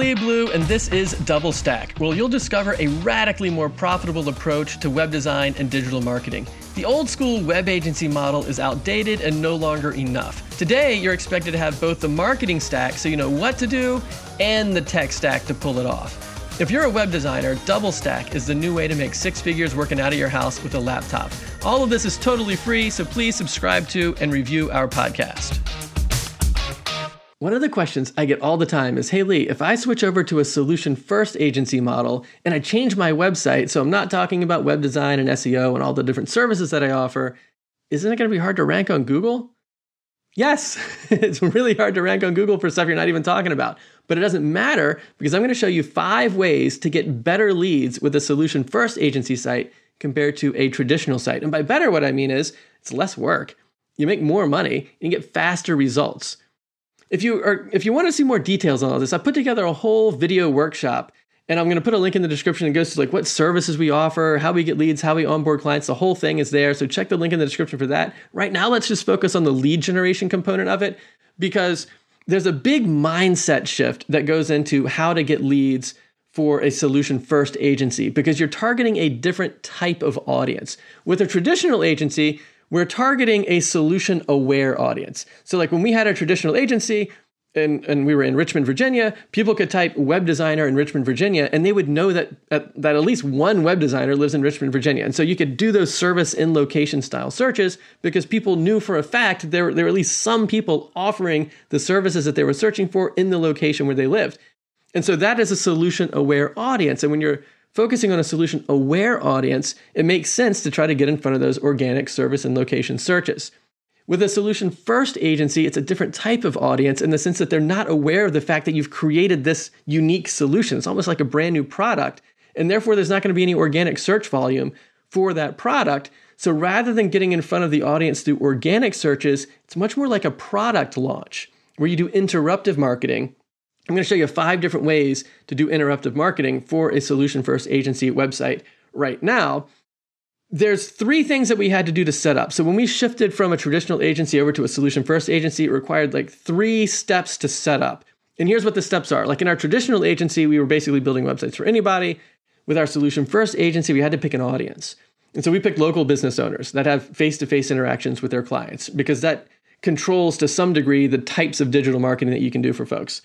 Lee Blue, and this is Double Stack, where you'll discover a radically more profitable approach to web design and digital marketing. The old school web agency model is outdated and no longer enough. Today, you're expected to have both the marketing stack, so you know what to do, and the tech stack to pull it off. If you're a web designer, Double Stack is the new way to make six figures working out of your house with a laptop. All of this is totally free, so please subscribe to and review our podcast. One of the questions I get all the time is Hey Lee, if I switch over to a solution first agency model and I change my website, so I'm not talking about web design and SEO and all the different services that I offer, isn't it going to be hard to rank on Google? Yes, it's really hard to rank on Google for stuff you're not even talking about. But it doesn't matter because I'm going to show you five ways to get better leads with a solution first agency site compared to a traditional site. And by better, what I mean is it's less work. You make more money and you get faster results. If you are if you want to see more details on all this, I put together a whole video workshop and I'm going to put a link in the description that goes to like what services we offer, how we get leads, how we onboard clients. The whole thing is there. So check the link in the description for that. Right now, let's just focus on the lead generation component of it because there's a big mindset shift that goes into how to get leads for a solution first agency because you're targeting a different type of audience. With a traditional agency, we're targeting a solution aware audience. So, like when we had a traditional agency, and, and we were in Richmond, Virginia, people could type web designer in Richmond, Virginia, and they would know that, that, that at least one web designer lives in Richmond, Virginia. And so you could do those service in location style searches because people knew for a fact there, there were at least some people offering the services that they were searching for in the location where they lived. And so that is a solution aware audience. And when you're focusing on a solution aware audience, it makes sense to try to get in front of those organic service and location searches. With a solution first agency, it's a different type of audience in the sense that they're not aware of the fact that you've created this unique solution. It's almost like a brand new product. And therefore, there's not going to be any organic search volume for that product. So rather than getting in front of the audience through organic searches, it's much more like a product launch where you do interruptive marketing. I'm going to show you five different ways to do interruptive marketing for a solution first agency website right now there's three things that we had to do to set up. So when we shifted from a traditional agency over to a solution first agency, it required like three steps to set up. And here's what the steps are. Like in our traditional agency, we were basically building websites for anybody. With our solution first agency, we had to pick an audience. And so we picked local business owners that have face to face interactions with their clients because that controls to some degree the types of digital marketing that you can do for folks.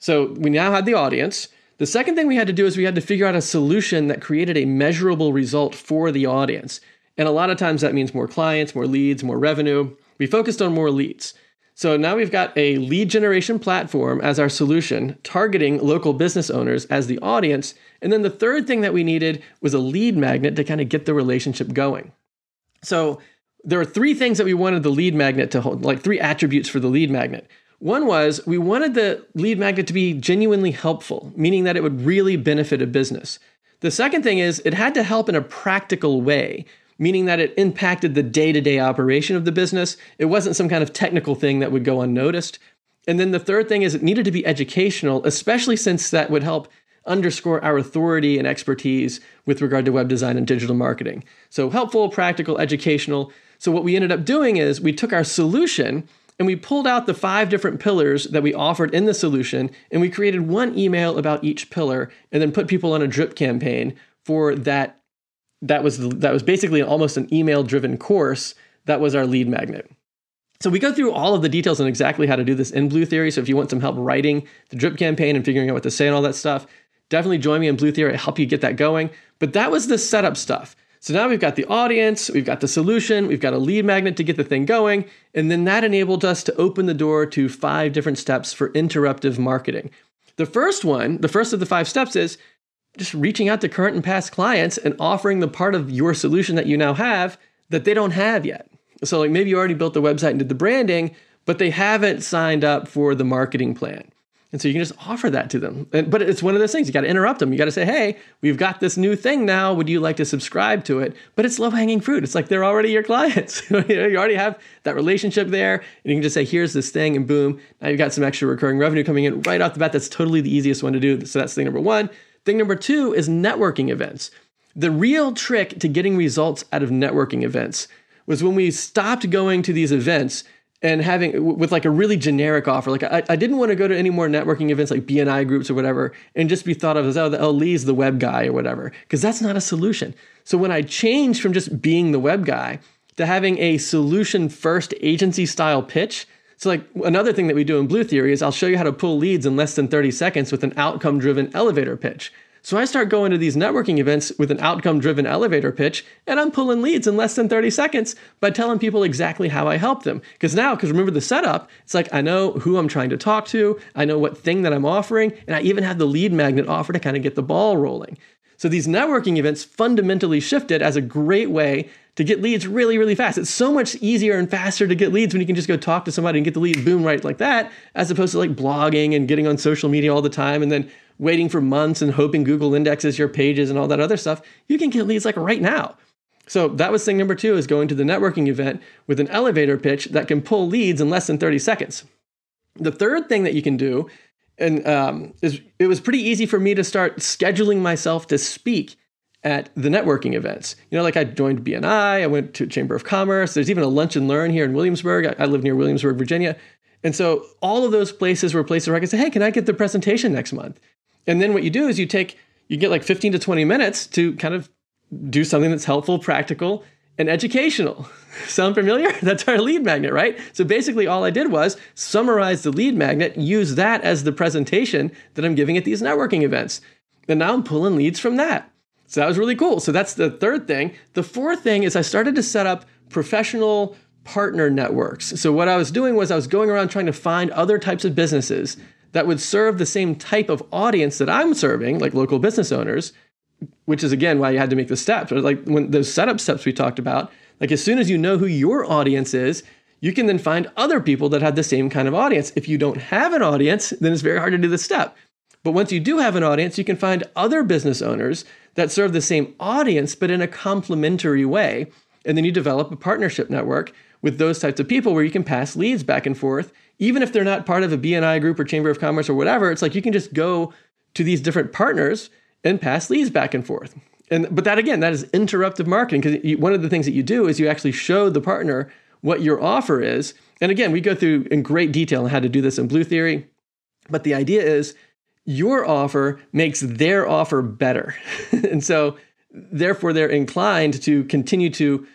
So we now had the audience. The second thing we had to do is we had to figure out a solution that created a measurable result for the audience. And a lot of times that means more clients, more leads, more revenue. We focused on more leads. So now we've got a lead generation platform as our solution, targeting local business owners as the audience. And then the third thing that we needed was a lead magnet to kind of get the relationship going. So there are three things that we wanted the lead magnet to hold, like three attributes for the lead magnet. One was we wanted the lead magnet to be genuinely helpful, meaning that it would really benefit a business. The second thing is it had to help in a practical way, meaning that it impacted the day to day operation of the business. It wasn't some kind of technical thing that would go unnoticed. And then the third thing is it needed to be educational, especially since that would help underscore our authority and expertise with regard to web design and digital marketing. So helpful, practical, educational. So what we ended up doing is we took our solution and we pulled out the five different pillars that we offered in the solution, and we created one email about each pillar, and then put people on a drip campaign for that. That was that was basically almost an email-driven course. That was our lead magnet. So we go through all of the details on exactly how to do this in Blue Theory. So if you want some help writing the drip campaign and figuring out what to say and all that stuff, definitely join me in Blue Theory. I help you get that going. But that was the setup stuff. So now we've got the audience, we've got the solution, we've got a lead magnet to get the thing going, and then that enabled us to open the door to five different steps for interruptive marketing. The first one, the first of the five steps is just reaching out to current and past clients and offering the part of your solution that you now have that they don't have yet. So, like maybe you already built the website and did the branding, but they haven't signed up for the marketing plan. And so you can just offer that to them. And, but it's one of those things. You got to interrupt them. You got to say, hey, we've got this new thing now. Would you like to subscribe to it? But it's low hanging fruit. It's like they're already your clients. you, you already have that relationship there. And you can just say, here's this thing, and boom, now you've got some extra recurring revenue coming in right off the bat. That's totally the easiest one to do. So that's thing number one. Thing number two is networking events. The real trick to getting results out of networking events was when we stopped going to these events and having with like a really generic offer. Like I, I didn't want to go to any more networking events like BNI groups or whatever and just be thought of as, oh, the, Lee's the web guy or whatever, because that's not a solution. So when I changed from just being the web guy to having a solution first agency style pitch, so, like another thing that we do in Blue Theory is I'll show you how to pull leads in less than 30 seconds with an outcome driven elevator pitch. So I start going to these networking events with an outcome driven elevator pitch, and I'm pulling leads in less than 30 seconds by telling people exactly how I help them. Because now, because remember the setup, it's like I know who I'm trying to talk to, I know what thing that I'm offering, and I even have the lead magnet offer to kind of get the ball rolling. So these networking events fundamentally shifted as a great way to get leads really, really fast. It's so much easier and faster to get leads when you can just go talk to somebody and get the lead boom right like that, as opposed to like blogging and getting on social media all the time and then waiting for months and hoping Google indexes your pages and all that other stuff. You can get leads like right now. So that was thing number two is going to the networking event with an elevator pitch that can pull leads in less than 30 seconds. The third thing that you can do and um, it was pretty easy for me to start scheduling myself to speak at the networking events. You know, like I joined BNI, I went to Chamber of Commerce. There's even a lunch and learn here in Williamsburg. I, I live near Williamsburg, Virginia. And so all of those places were places where I could say, hey, can I get the presentation next month? And then what you do is you take, you get like 15 to 20 minutes to kind of do something that's helpful, practical, and educational. Sound familiar? That's our lead magnet, right? So basically, all I did was summarize the lead magnet, use that as the presentation that I'm giving at these networking events. And now I'm pulling leads from that. So that was really cool. So that's the third thing. The fourth thing is I started to set up professional partner networks. So what I was doing was I was going around trying to find other types of businesses that would serve the same type of audience that I'm serving, like local business owners, which is again why you had to make the steps. Like when those setup steps we talked about, like as soon as you know who your audience is, you can then find other people that have the same kind of audience. If you don't have an audience, then it's very hard to do the step. But once you do have an audience, you can find other business owners that serve the same audience, but in a complementary way. And then you develop a partnership network with those types of people where you can pass leads back and forth. Even if they're not part of a BNI group or Chamber of Commerce or whatever, it's like you can just go to these different partners and pass leads back and forth. And but that again, that is interruptive marketing because one of the things that you do is you actually show the partner what your offer is. And again, we go through in great detail on how to do this in Blue Theory. But the idea is your offer makes their offer better. and so therefore they're inclined to continue to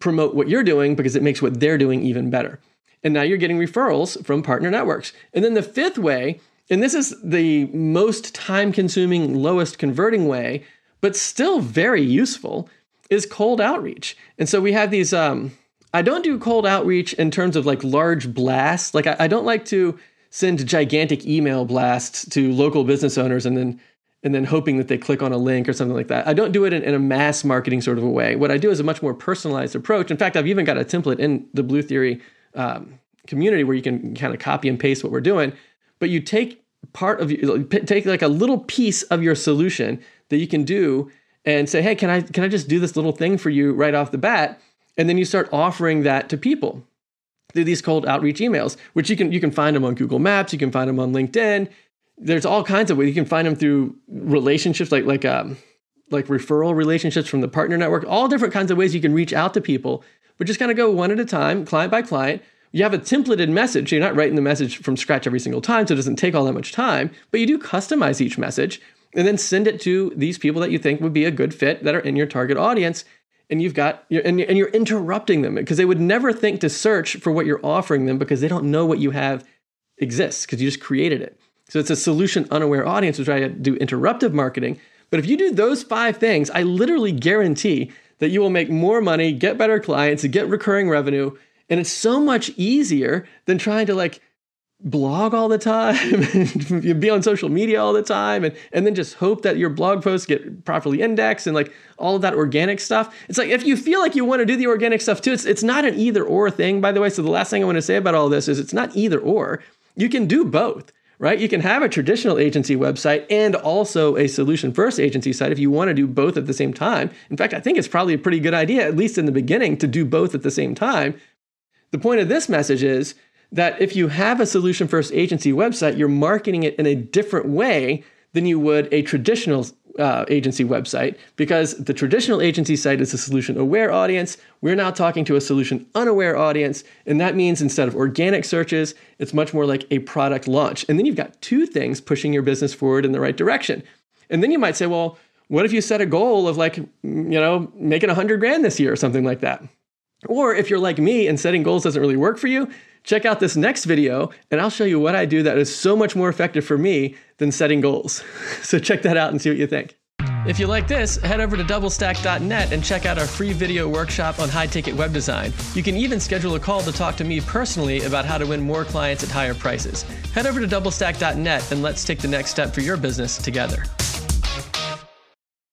promote what you're doing because it makes what they're doing even better. And now you're getting referrals from partner networks. And then the fifth way and this is the most time consuming, lowest converting way, but still very useful, is cold outreach. And so we have these. Um, I don't do cold outreach in terms of like large blasts. Like I, I don't like to send gigantic email blasts to local business owners and then and then hoping that they click on a link or something like that. I don't do it in, in, a mass marketing sort of a way. What I do is a much more personalized approach. In fact, I've even got a template in the Blue Theory um, community where you can kind of copy and paste what we're doing. But you take part of take like a little piece of your solution that you can do and say hey can i can i just do this little thing for you right off the bat and then you start offering that to people through these cold outreach emails which you can you can find them on google maps you can find them on linkedin there's all kinds of ways you can find them through relationships like like um like referral relationships from the partner network all different kinds of ways you can reach out to people but just kind of go one at a time client by client you have a templated message. you're not writing the message from scratch every single time, so it doesn't take all that much time, but you do customize each message and then send it to these people that you think would be a good fit that are in your target audience. And you've got, and you're interrupting them because they would never think to search for what you're offering them because they don't know what you have exists because you just created it. So it's a solution unaware audience, which I do interruptive marketing. But if you do those five things, I literally guarantee that you will make more money, get better clients, get recurring revenue, and it's so much easier than trying to like blog all the time and be on social media all the time and, and then just hope that your blog posts get properly indexed and like all of that organic stuff. It's like if you feel like you want to do the organic stuff too, it's it's not an either or thing, by the way. So the last thing I want to say about all this is it's not either or. You can do both. Right? You can have a traditional agency website and also a solution first agency site if you want to do both at the same time. In fact, I think it's probably a pretty good idea, at least in the beginning, to do both at the same time the point of this message is that if you have a solution first agency website, you're marketing it in a different way than you would a traditional uh, agency website because the traditional agency site is a solution aware audience. We're now talking to a solution unaware audience. And that means instead of organic searches, it's much more like a product launch. And then you've got two things pushing your business forward in the right direction. And then you might say, well, what if you set a goal of like, you know, making a hundred grand this year or something like that? Or if you're like me and setting goals doesn't really work for you, check out this next video and I'll show you what I do that is so much more effective for me than setting goals. so check that out and see what you think. If you like this, head over to doublestack.net and check out our free video workshop on high ticket web design. You can even schedule a call to talk to me personally about how to win more clients at higher prices. Head over to doublestack.net and let's take the next step for your business together.